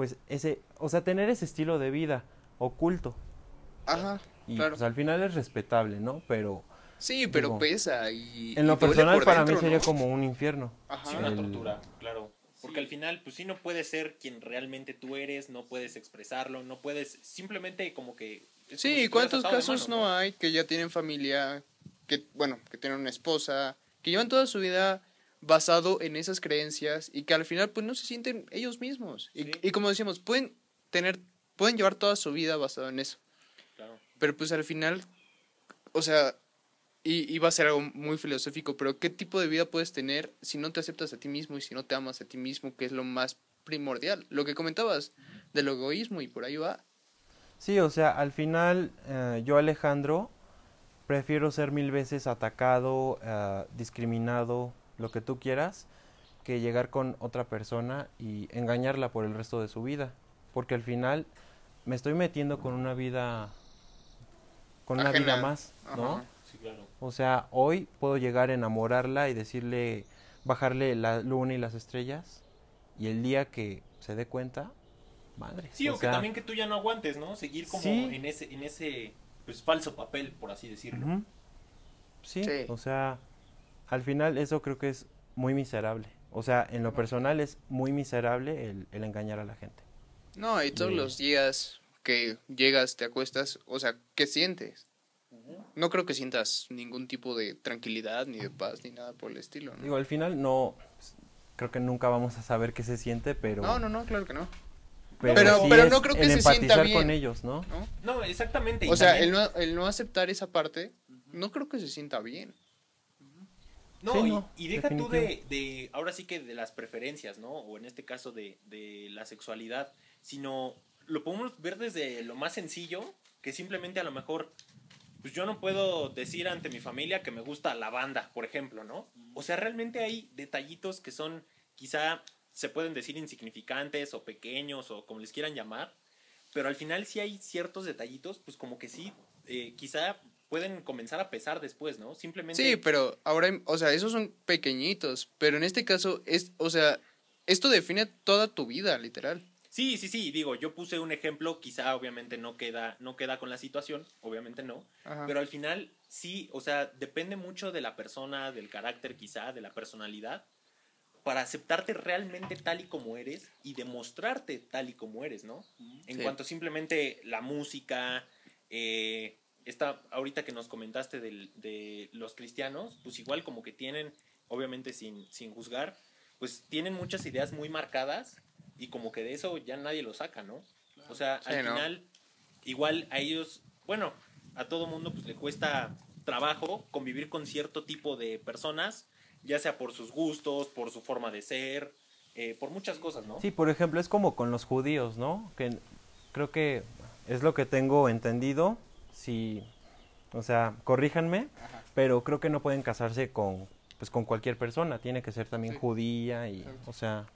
pues ese, o sea, tener ese estilo de vida oculto. Ajá. Y Claro. pues al final es respetable, ¿no? Pero Sí, pero Digo, pesa y. en lo y personal para mí sería ¿no? como un infierno. Ajá. Sí, una El- tortura, claro. Porque Sí. al final, pues sí, no puedes ser quien realmente tú eres, no puedes expresarlo, no puedes simplemente como que... es como si Sí, ¿cuántos casos mano, no hay que ya tienen familia, que, bueno, que tienen una esposa, que llevan toda su vida basado en esas creencias y que al final pues no se sienten ellos mismos. Y, Sí. y como decíamos, pueden tener, pueden llevar toda su vida basado en eso. Claro. Pero pues al final, o sea, y, y va a ser algo muy filosófico, pero ¿qué tipo de vida puedes tener si no te aceptas a ti mismo y si no te amas a ti mismo, que es lo más primordial? Lo que comentabas del egoísmo y por ahí va. Sí, o sea, al final eh, yo Alejandro prefiero ser mil veces atacado, eh, discriminado, lo que tú quieras, que llegar con otra persona y engañarla por el resto de su vida. Porque al final me estoy metiendo con una vida, con una vida Ajena. más, ¿no? Ajá. Sí, claro. O sea, hoy puedo llegar a enamorarla y decirle, bajarle la luna y las estrellas, y el día que se dé cuenta, madre. Sí, o, que sea, también que tú ya no aguantes, ¿no? Seguir como Sí. en ese, en ese pues falso papel, por así decirlo. Sí, Sí. o sea, al final eso creo que es muy miserable. O sea, en lo personal es muy miserable el, el engañar a la gente. No, y todos de- los días que llegas, te acuestas, o sea, ¿qué sientes? No creo que sientas ningún tipo de tranquilidad, ni de paz, ni nada por el estilo, ¿no? Digo, al final no, creo que nunca vamos a saber qué se siente, pero... No, no, no, claro que no. Pero, Pero- sí pero es no creo que el se sienta empatizar bien. con ellos, ¿no? ¿no? No, exactamente. y O sea, el no, el no aceptar esa parte, no creo que se sienta bien. No, Sí, y, no, y deja tú de, definitivo. de, ahora sí que de las preferencias, ¿no? O en este caso de, de la sexualidad, sino lo podemos ver desde lo más sencillo, que simplemente a lo mejor, pues yo no puedo decir ante mi familia que me gusta la banda, por ejemplo, ¿no? O sea, realmente hay detallitos que son quizá se pueden decir insignificantes o pequeños o como les quieran llamar, pero al final sí hay ciertos detallitos, pues como que sí, eh, quizá pueden comenzar a pesar después, ¿no? Simplemente... Sí, pero ahora, o sea, esos son pequeñitos, pero en este caso es, o sea, esto define toda tu vida, literal. Sí, sí, sí, digo, yo puse un ejemplo, quizá obviamente no queda, no queda con la situación, obviamente no, Ajá. pero al final sí, o sea, depende mucho de la persona, del carácter quizá, de la personalidad, para aceptarte realmente tal y como eres y demostrarte tal y como eres, ¿no? En Sí. cuanto simplemente la música, eh, esta, ahorita que nos comentaste del- de los cristianos, pues igual como que tienen, obviamente sin, sin juzgar, pues tienen muchas ideas muy marcadas y como que de eso ya nadie lo saca, ¿no? O sea, Sí, al ¿no? final, igual a ellos, bueno, a todo mundo pues le cuesta trabajo convivir con cierto tipo de personas, ya sea por sus gustos, por su forma de ser, eh, por muchas cosas, ¿no? Sí, por ejemplo, es como con los judíos, ¿no? Que creo que es lo que tengo entendido. Si, o sea, corríjanme, Ajá. pero creo que no pueden casarse con, pues, con cualquier persona. Tiene que ser también Sí. judía y, Exacto. o sea,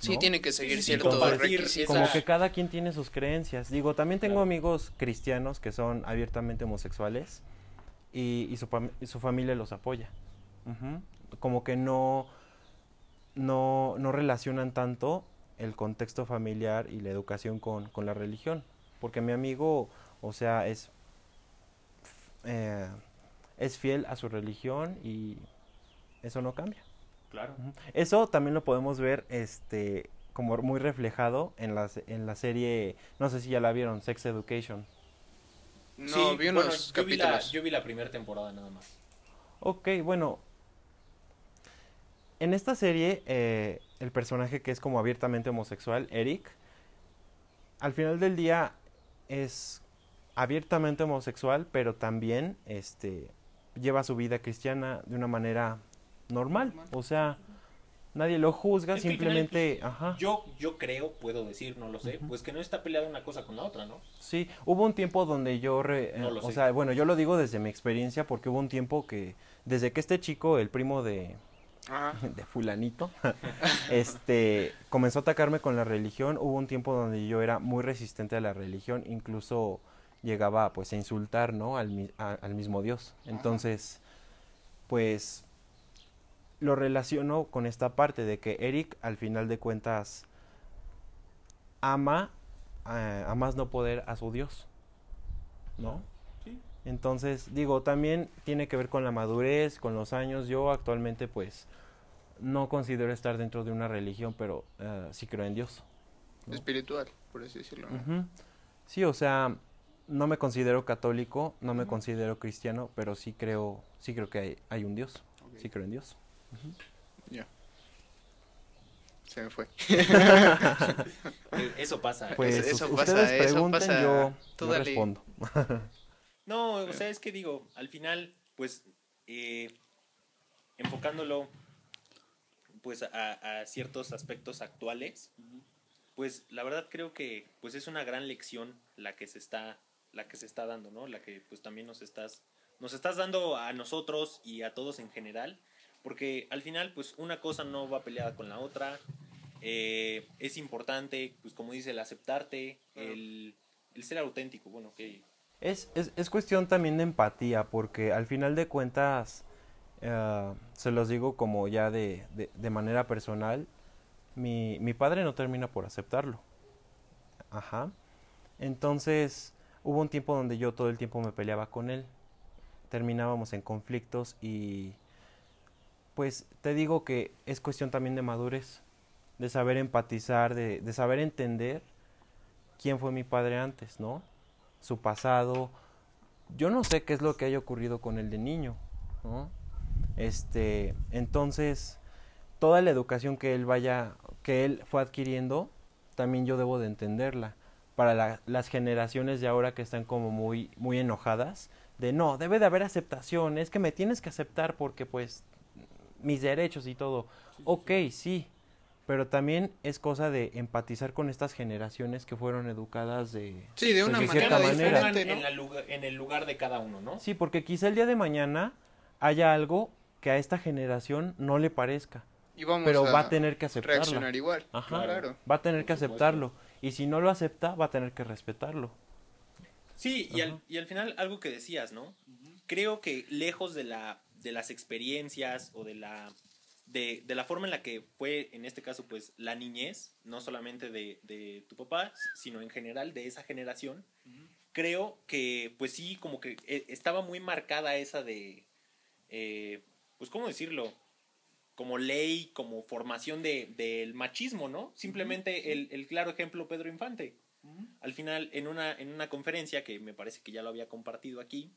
Sí, tiene que seguir sí, sí, ciertos requisitos. como que cada quien tiene sus creencias. Digo, también tengo Claro. amigos cristianos que son abiertamente homosexuales y, y su, y su familia los apoya. Como que no, no, no relacionan tanto el contexto familiar y la educación con, con la religión. Porque mi amigo, o sea, es, eh, es fiel a su religión y eso no cambia. Claro. Eso también lo podemos ver este como muy reflejado en la, en la serie, no sé si ya la vieron, Sex Education. No, Sí, vi bueno, unos yo vi, la, capítulos. yo vi la primera temporada nada más. Ok, bueno. En esta serie, eh, el personaje que es como abiertamente homosexual, Eric, al final del día es abiertamente homosexual, pero también este, lleva su vida cristiana de una manera normal. O sea, nadie lo juzga, Es que al final, simplemente... ajá. Yo, yo creo, puedo decir, no lo sé, pues que no está peleada una cosa con la otra, ¿no? Sí, hubo un tiempo donde yo, re- No eh, lo o sé. sea, bueno, yo lo digo desde mi experiencia porque hubo un tiempo que, desde que este chico, el primo de, Ajá. de fulanito, este, comenzó a atacarme con la religión, hubo un tiempo donde yo era muy resistente a la religión, incluso llegaba pues a insultar, ¿no? Al, a- al mismo Dios. Entonces, pues lo relaciono con esta parte de que Eric al final de cuentas ama eh, a más no poder a su Dios, ¿no? Sí. Entonces, digo, también tiene que ver con la madurez, con los años. Yo actualmente, pues, no considero estar dentro de una religión, pero eh, sí creo en Dios. ¿no? Espiritual, por así decirlo. Sí, o sea, no me considero católico, no me considero cristiano, pero sí creo, sí creo que hay, hay un Dios. Sí creo en Dios. Ya. Se me fue. Eso pasa. Pues eso us- pasa, ustedes eso pregunten, pasa. yo, Tú yo dale. respondo. No, o sea, es que digo, al final, pues, eh, enfocándolo, pues, a, a ciertos aspectos actuales, pues, la verdad creo que, pues, es una gran lección la que se está, la que se está dando, ¿no? La que, pues, también nos estás, nos estás dando a nosotros y a todos en general, porque al final, pues, una cosa no va peleada con la otra, eh, es importante, pues, como dice, el aceptarte, el, el ser auténtico, bueno, que... Es, es, es cuestión también de empatía, porque al final de cuentas, eh, se los digo como ya de, de, de manera personal, mi, mi padre no termina por aceptarlo. Ajá. Entonces, hubo un tiempo donde yo todo el tiempo me peleaba con él. Terminábamos en conflictos y pues te digo que es cuestión también de madurez, de saber empatizar, de, de saber entender quién fue mi padre antes, ¿no? Su pasado. Yo no sé qué es lo que haya ocurrido con él de niño, ¿no? Este, entonces, toda la educación que él vaya, que él fue adquiriendo, también yo debo de entenderla. Para la- las generaciones de ahora que están como muy, muy enojadas, de no, debe de haber aceptación, es que me tienes que aceptar porque pues mis derechos y todo. ok, sí, pero también es cosa de empatizar con estas generaciones que fueron educadas de... Sí, de Pues una de manera cierta manera. en, la lugar- en el lugar de cada uno, ¿no? Sí, porque quizá el día de mañana haya algo que a esta generación no le parezca, Y vamos pero a va a tener que aceptarlo. reaccionar igual. Ajá. Claro. Va a tener que aceptarlo. Y si no lo acepta, va a tener que respetarlo. Sí, y al, y al final algo que decías, ¿no? Creo que lejos de la de las experiencias o de la de, de la forma en la que fue en este caso pues la niñez, no solamente de, de tu papá, sino en general de esa generación, creo que pues sí como que eh, estaba muy marcada esa de eh, pues cómo decirlo como ley, como formación de, del machismo, ¿no? Simplemente el, el claro ejemplo Pedro Infante. Al final, en una, en una conferencia que me parece que ya lo había compartido aquí,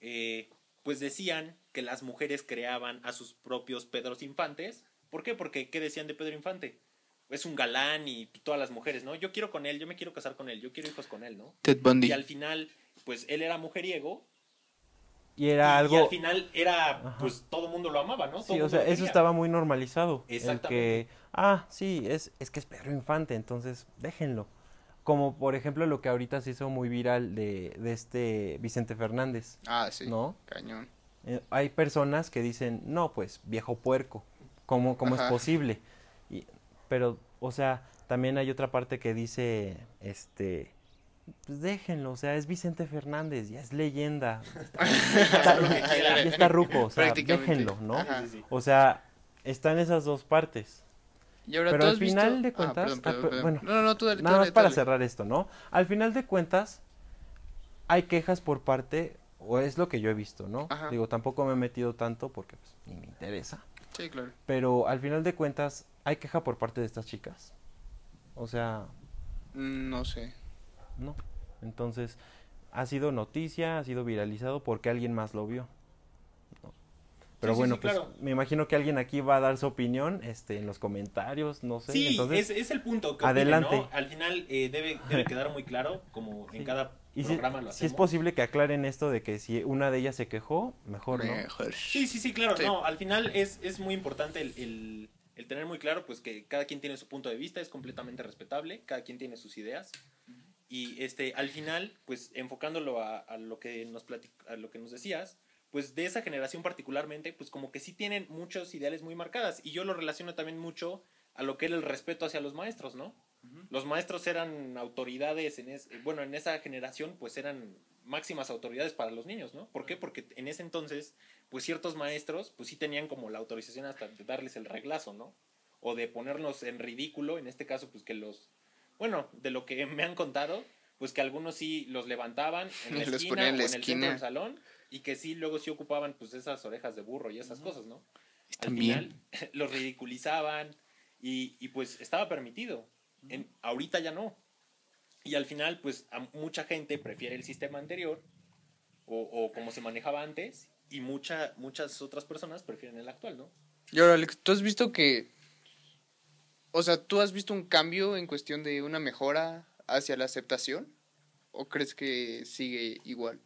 eh, pues decían que las mujeres creaban a sus propios Pedros Infantes. ¿Por qué? Porque ¿qué decían de Pedro Infante? es un galán y todas las mujeres, ¿no? Yo quiero con él, yo me quiero casar con él, yo quiero hijos con él, ¿no? Ted Bundy. Y al final, pues él era mujeriego. Y era y, algo... y al final era, Ajá. pues todo el mundo lo amaba, ¿no? Todo Sí, o sea, eso estaba muy normalizado. El Exactamente. que, ah, sí, es, es que es Pedro Infante, entonces déjenlo. Como por ejemplo lo que ahorita se hizo muy viral de, de este Vicente Fernández, Ah, sí. ¿no? Cañón. Eh, hay personas que dicen, no, pues viejo puerco, ¿cómo, cómo es posible? Y, pero, o sea, también hay otra parte que dice, este, pues déjenlo, o sea, es Vicente Fernández, ya es leyenda, quiera. ya está ruco, o sea, déjenlo, ¿no? Ajá. Sí, sí, sí. O sea, están esas dos partes. Y ahora Pero ¿tú al has visto- final de Ah, cuentas- perdón, ah, perdón, per- perdón. bueno, no, no, no, tú dale, tú Nada más dale, para cerrar esto, ¿no? Al final de cuentas, hay quejas por parte, o es lo que yo he visto, ¿no? Ajá. Digo, tampoco me he metido tanto porque pues, ni me interesa. Sí, claro. Pero al final de cuentas, hay queja por parte de estas chicas. O sea, Mm, No sé. No. Entonces, ha sido noticia, ha sido viralizado porque alguien más lo vio. ¿no? Pero Sí, bueno, sí, pues claro. me imagino que alguien aquí va a dar su opinión este, en los comentarios, no sé. Sí, Entonces, es, es el punto. Que adelante. opinen, ¿no? Al final eh, debe, debe quedar muy claro, como en cada y si, programa lo si es posible que aclaren esto de que si una de ellas se quejó, mejor, ¿no? Mejor. Sí, sí, sí, claro. Sí. No, al final es, es muy importante el, el- el tener muy claro pues que cada quien tiene su punto de vista, es completamente respetable, cada quien tiene sus ideas. Y este, al final, pues enfocándolo a, a lo que nos a lo que nos decías, pues de esa generación particularmente, pues como que sí tienen muchos ideales muy marcadas. Y yo lo relaciono también mucho a lo que era el respeto hacia los maestros, ¿no? Los maestros eran autoridades en es, bueno, en esa generación pues eran máximas autoridades para los niños, ¿no? ¿Por qué? Porque en ese entonces pues ciertos maestros pues sí tenían como la autorización hasta de darles el reglazo, ¿no? O de ponernos en ridículo, en este caso pues que los bueno, de lo que me han contado, pues que algunos sí los levantaban en la Los esquina en la o en el centro del salón y que sí luego sí ocupaban pues esas orejas de burro y esas cosas, ¿no? Al bien. final los ridiculizaban y, y, pues estaba permitido. En, ahorita ya no. Y al final, pues a mucha gente prefiere el sistema anterior o, o como se manejaba antes y mucha, muchas otras personas prefieren el actual, ¿no? Y ahora, Alex, ¿tú has visto que... O sea, ¿tú has visto un cambio en cuestión de una mejora hacia la aceptación? ¿O crees que sigue igual?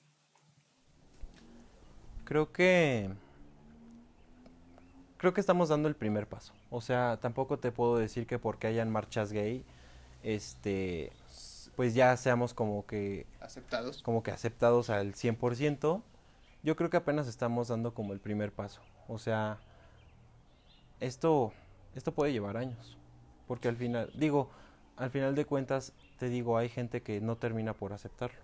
Creo que creo que estamos dando el primer paso. O sea, tampoco te puedo decir que porque hayan marchas gay, este, pues ya seamos como que ¿Aceptados? como que aceptados al 100%. Yo creo que apenas estamos dando como el primer paso. O sea, esto esto puede llevar años, porque al final, digo, al final de cuentas te digo, hay gente que no termina por aceptarlo.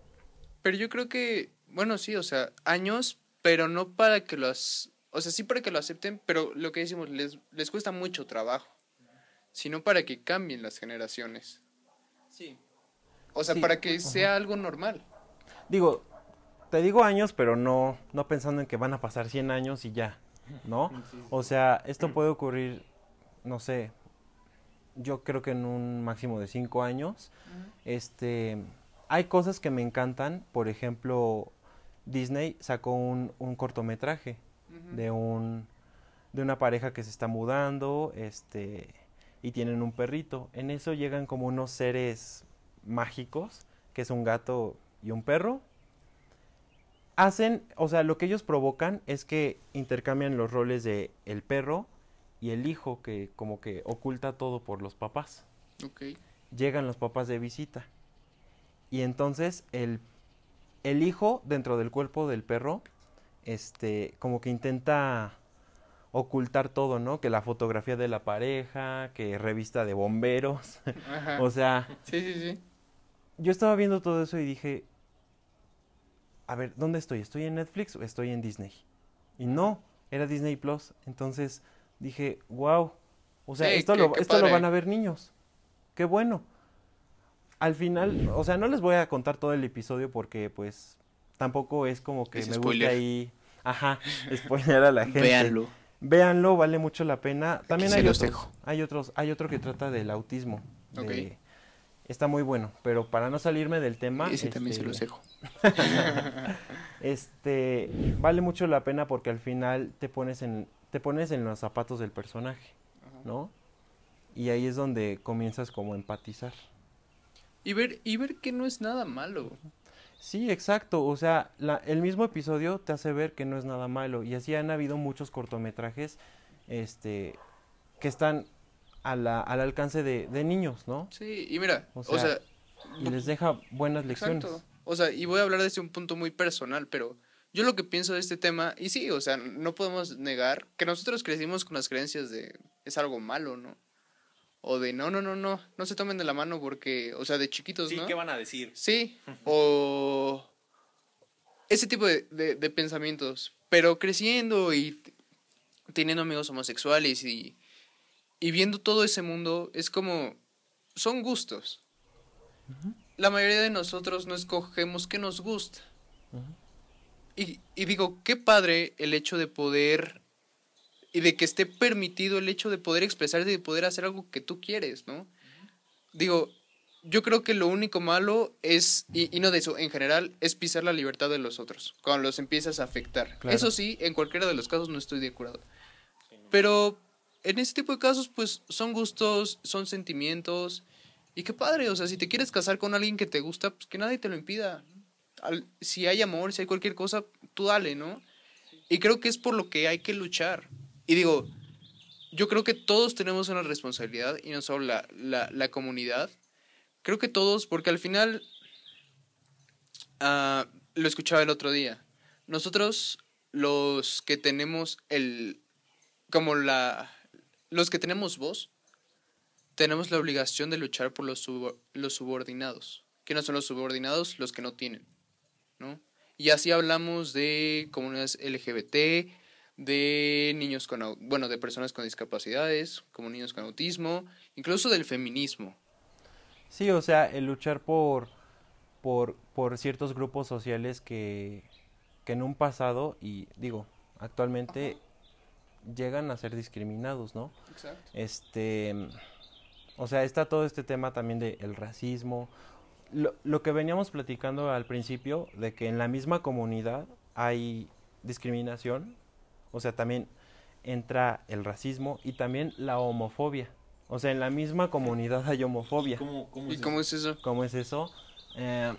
Pero yo creo que, bueno, sí, o sea, años, pero no para que los... O sea, sí para que lo acepten, pero lo que decimos, les, les cuesta mucho trabajo. Sino para que cambien las generaciones. Sí. O sea, Sí, para que ajá. sea algo normal. Digo, te digo años, pero no, no pensando en que van a pasar 100 años y ya, ¿no? O sea, esto puede ocurrir, no sé, yo creo que en un máximo de 5 años. Este, hay cosas que me encantan, por ejemplo, Disney sacó un, un cortometraje de un de una pareja que se está mudando, este, y tienen un perrito. En eso llegan como unos seres mágicos, que es un gato y un perro. Hacen, o sea, lo que ellos provocan es que intercambian los roles de el perro y el hijo que como que oculta todo por los papás. Llegan los papás de visita. Y entonces el, el hijo dentro del cuerpo del perro, este, como que intenta ocultar todo, ¿no? Que la fotografía de la pareja, que revista de bomberos. Ajá. o sea, sí, sí, sí. yo estaba viendo todo eso y dije, a ver, ¿dónde estoy? ¿Estoy en Netflix o estoy en Disney? Y no, era Disney Plus. Entonces dije, wow. O sea, Sí, esto, qué- lo, qué esto lo van a ver niños. Qué bueno. Al final, o sea, no les voy a contar todo el episodio porque pues tampoco es como que Es me spoiler. guste ahí, ajá, spoiler a la gente. Véanlo. Véanlo, vale mucho la pena. También hay otros, dejo. hay otros, hay otro que trata del autismo. Está muy bueno, pero para no salirme del tema, Ese también se este, los dejo. este vale mucho la pena porque al final te pones en te pones en los zapatos del personaje, ¿no? y ahí es donde comienzas como a empatizar. Y ver, y ver que no es nada malo. Sí, exacto. O sea, la, el mismo episodio te hace ver que no es nada malo. Y así han habido muchos cortometrajes este, que están a la, al alcance de, de niños, ¿no? Sí, y mira, O sea, Y les deja buenas lecciones. Exacto. O sea, y voy a hablar desde un punto muy personal, pero yo lo que pienso de este tema, y sí, o sea, no podemos negar que nosotros crecimos con las creencias de es algo malo, ¿no? O de no, no, no, no, no se tomen de la mano porque, o sea, de chiquitos, Sí, ¿no? ¿qué van a decir? Sí, o ese tipo de, de, de pensamientos. Pero creciendo y teniendo amigos homosexuales y, y viendo todo ese mundo, es como, son gustos. La mayoría de nosotros no escogemos qué nos gusta. Y, y digo, qué padre el hecho de poder y de que esté permitido el hecho de poder expresarte y de poder hacer algo que tú quieres, ¿no? Digo, yo creo que lo único malo es, y, y no de eso, en general, es pisar la libertad de los otros, cuando los empiezas a afectar. Claro. Eso sí, en cualquiera de los casos no estoy de acuerdo. Pero en ese tipo de casos, pues son gustos, son sentimientos, y qué padre, o sea, si te quieres casar con alguien que te gusta, pues que nadie te lo impida. Si hay amor, si hay cualquier cosa, tú dale, ¿no? Y creo que es por lo que hay que luchar. Y digo, yo creo que todos tenemos una responsabilidad y no solo la, la, la comunidad. Creo que todos, porque al final, ah, lo escuchaba el otro día, nosotros los que tenemos el, como la, los que tenemos voz, tenemos la obligación de luchar por los, subo- los subordinados. no son los subordinados? Los que no tienen, ¿no? Y así hablamos de comunidades LGBT, de niños con, bueno, de personas con discapacidades, como niños con autismo, incluso del feminismo. Sí, o sea, el luchar por, por, por ciertos grupos sociales que, que en un pasado, y digo, actualmente llegan a ser discriminados, ¿no? Exacto. Este, o sea, está todo este tema también del racismo. Lo, lo que veníamos platicando al principio, de que en la misma comunidad hay discriminación, o sea, también entra el racismo y también la homofobia. O sea, en la misma comunidad hay homofobia. ¿Cómo, cómo ¿Y es cómo eso? es eso? ¿Cómo es eso? Eh,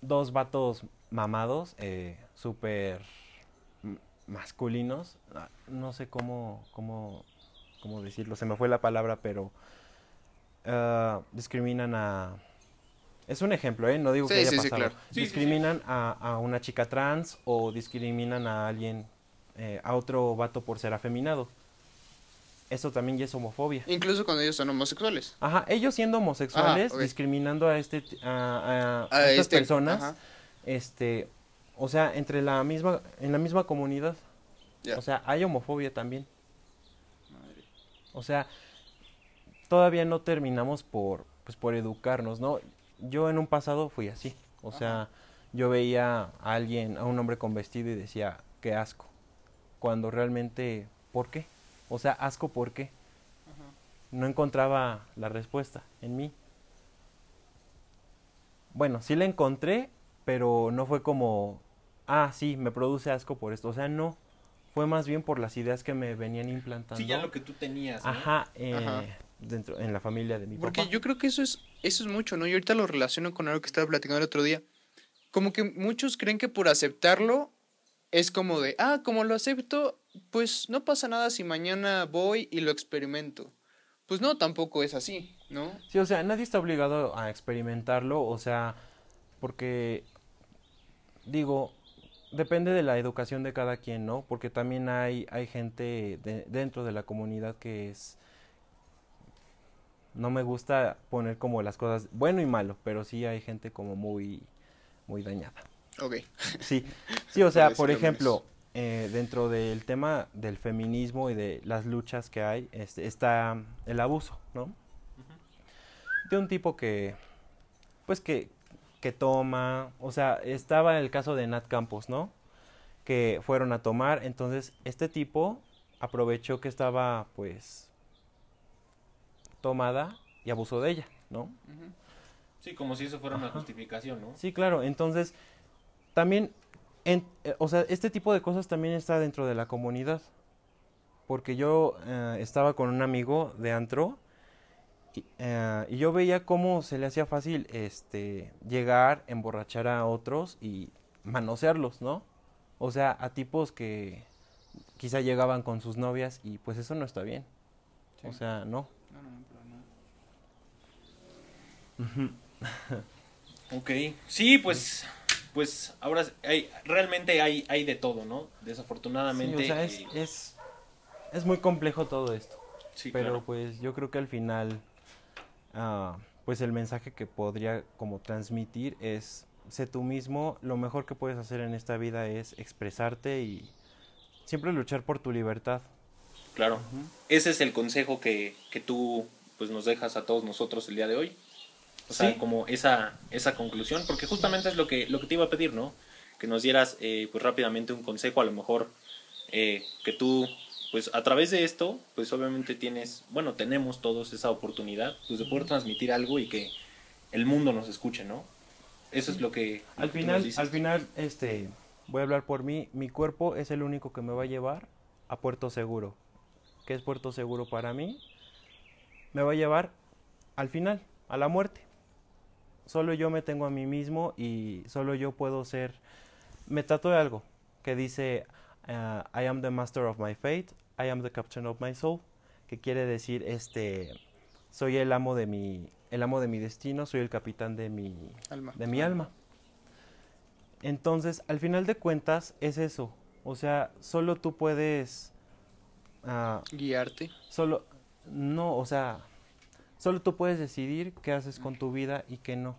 dos vatos mamados, eh, súper masculinos. Ah, No sé cómo, cómo, cómo decirlo, se me fue la palabra, pero ah, discriminan a... Es un ejemplo, ¿eh? No digo que haya sí, pasado. Sí, discriminan A, a una chica trans o discriminan a alguien, eh, a otro vato por ser afeminado. Eso también ya es homofobia. Incluso cuando ellos son homosexuales. Ajá, ellos siendo homosexuales, discriminando a este a, a- estas este, personas, ajá. este, o sea, entre la misma, en la misma comunidad, o sea, hay homofobia también. O sea, todavía no terminamos por, pues, por educarnos, ¿no? Yo en un pasado fui así, o sea, yo veía a alguien, a un hombre con vestido y decía, qué asco, cuando realmente, ¿por qué? O sea, asco, ¿por qué? No encontraba la respuesta en mí. Bueno, sí la encontré, pero no fue como, ah, sí, me produce asco por esto. O sea, no. Fue más bien por las ideas que me venían implantando. Sí, ya lo que tú tenías. ¿no? Ajá, eh, Ajá. Dentro en la familia de mi Porque papá. yo creo que eso es, eso es mucho, ¿no? Y ahorita lo relaciono con algo que estaba platicando el otro día. Como que muchos creen que por aceptarlo es como de, ah, como lo acepto, pues no pasa nada si mañana voy y lo experimento. Pues no, tampoco es así, ¿no? Sí, o sea, nadie está obligado a experimentarlo, o sea, porque digo, depende de la educación de cada quien, ¿no? Porque también hay hay gente de- dentro de la comunidad que es no me gusta poner como las cosas bueno y malo, pero sí hay gente como muy muy dañada. Ok. Sí, sí, o sea, Por ejemplo, eh, dentro del tema del feminismo y de las luchas que hay, este, está el abuso, ¿no? De un tipo que, pues que, que toma, o sea, estaba el caso de Nat Campos, ¿no? Que fueron a tomar, entonces este tipo aprovechó que estaba, pues, tomada y abusó de ella, ¿no? Sí, como si eso fuera una justificación, ¿no? Sí, claro. Entonces, también, en- eh, o sea, este tipo de cosas también está dentro de la comunidad. porque yo eh, estaba con un amigo de antro y, eh, y yo veía cómo se le hacía fácil este llegar, emborrachar a otros y manosearlos, ¿no? O sea, a tipos que quizá llegaban con sus novias y pues eso no está bien. Sí. O sea, no. No, no, no, pero no. Ok. Sí, pues, pues ahora hay, realmente hay, hay de todo, ¿no? Sí, Desafortunadamente. o sea, es, eh, es, es muy complejo todo esto. sí, pero claro. pues yo creo que al final, ah, pues el mensaje que podría como transmitir es, sé tú mismo, lo mejor que puedes hacer en esta vida es expresarte y siempre luchar por tu libertad. Claro. Ese es el consejo que, que tú pues nos dejas a todos nosotros el día de hoy. O sea, Sí. como esa, esa conclusión, porque justamente es lo que, lo que te iba a pedir, ¿no? Que nos dieras eh, pues rápidamente un consejo, a lo mejor eh, que tú, pues a través de esto, pues obviamente tienes, bueno, tenemos todos esa oportunidad pues de poder transmitir algo y que el mundo nos escuche, ¿no? Eso es lo que... Al final, al final, este, voy a hablar por mí, mi cuerpo es el único que me va a llevar a Puerto Seguro. ¿Qué es Puerto Seguro para mí? Me va a llevar al final, a la muerte. Solo yo me tengo a mí mismo y solo yo puedo ser... Me tatué algo que dice, ah, I am the master of my fate, I am the captain of my soul, que quiere decir, este, soy el amo de mi, el amo de mi destino, soy el capitán de mi, Alma. de mi alma. Entonces, al final de cuentas, es eso. O sea, solo tú puedes. ah, Guiarte. solo. No, o sea. Solo tú puedes decidir qué haces con tu vida y qué no.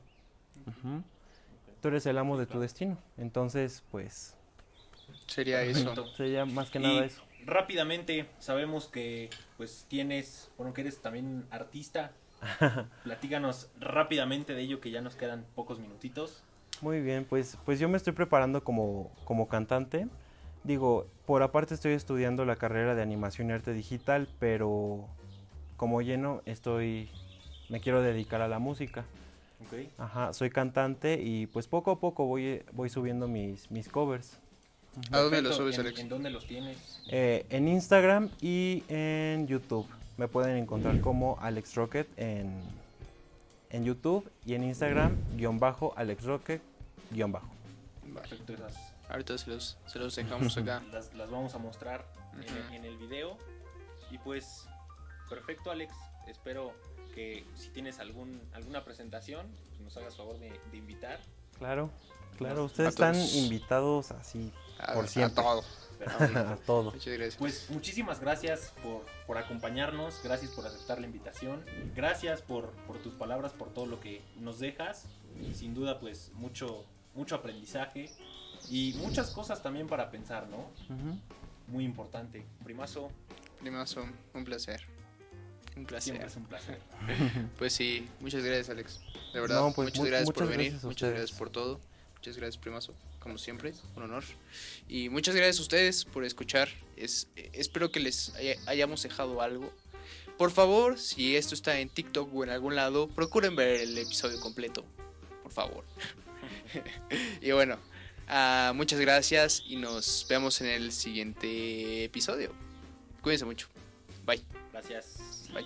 Tú eres el amo de tu destino. Entonces, pues. Sería eso. Sería más que Y nada eso. Rápidamente, sabemos que pues tienes, bueno, que eres también artista. Platíganos rápidamente de ello que ya nos quedan pocos minutitos. Muy bien, pues, pues yo me estoy preparando como, como cantante. Digo, por aparte estoy estudiando la carrera de animación y arte digital, pero como lleno estoy, me quiero dedicar a la música. Ok. Ajá, soy cantante y pues poco a poco voy, voy subiendo mis, mis covers. ¿A dónde los subes, ¿En- Alex? ¿En dónde los tienes? Eh, en Instagram y en YouTube. Me pueden encontrar como Alex Rocket en, en YouTube y en Instagram, guion bajo, Alex Rocket, guion bajo. Vale. Perfecto, esas Ahorita se los, se los dejamos acá. las, las vamos a mostrar en, el- Ujú. en el video. Y pues, perfecto, Alex. Espero que si tienes algún, alguna presentación, pues nos hagas favor de, de invitar. Claro, claro, A ustedes están todos. invitados así A, Por a siempre. todo. a todo. Muchas gracias. Pues muchísimas gracias por, por acompañarnos, gracias por aceptar la invitación, gracias por, por tus palabras, por todo lo que nos dejas. Sin duda, pues mucho, mucho aprendizaje y muchas cosas también para pensar, ¿no? Muy importante. Primazo, Primazo, un placer. Un placer. siempre es un placer. Pues sí, muchas gracias, Alex. De verdad, No, pues, muchas mu- gracias por muchas venir, gracias muchas gracias por todo. Muchas gracias, Primazo, como siempre, un honor. Y muchas gracias a ustedes por escuchar. Es, eh, espero que les haya- hayamos dejado algo. Por favor, si esto está en TikTok o en algún lado, procuren ver el episodio completo. Por favor. y bueno, ah, muchas gracias y nos vemos en el siguiente episodio. Cuídense mucho. Bye. Gracias. Bye.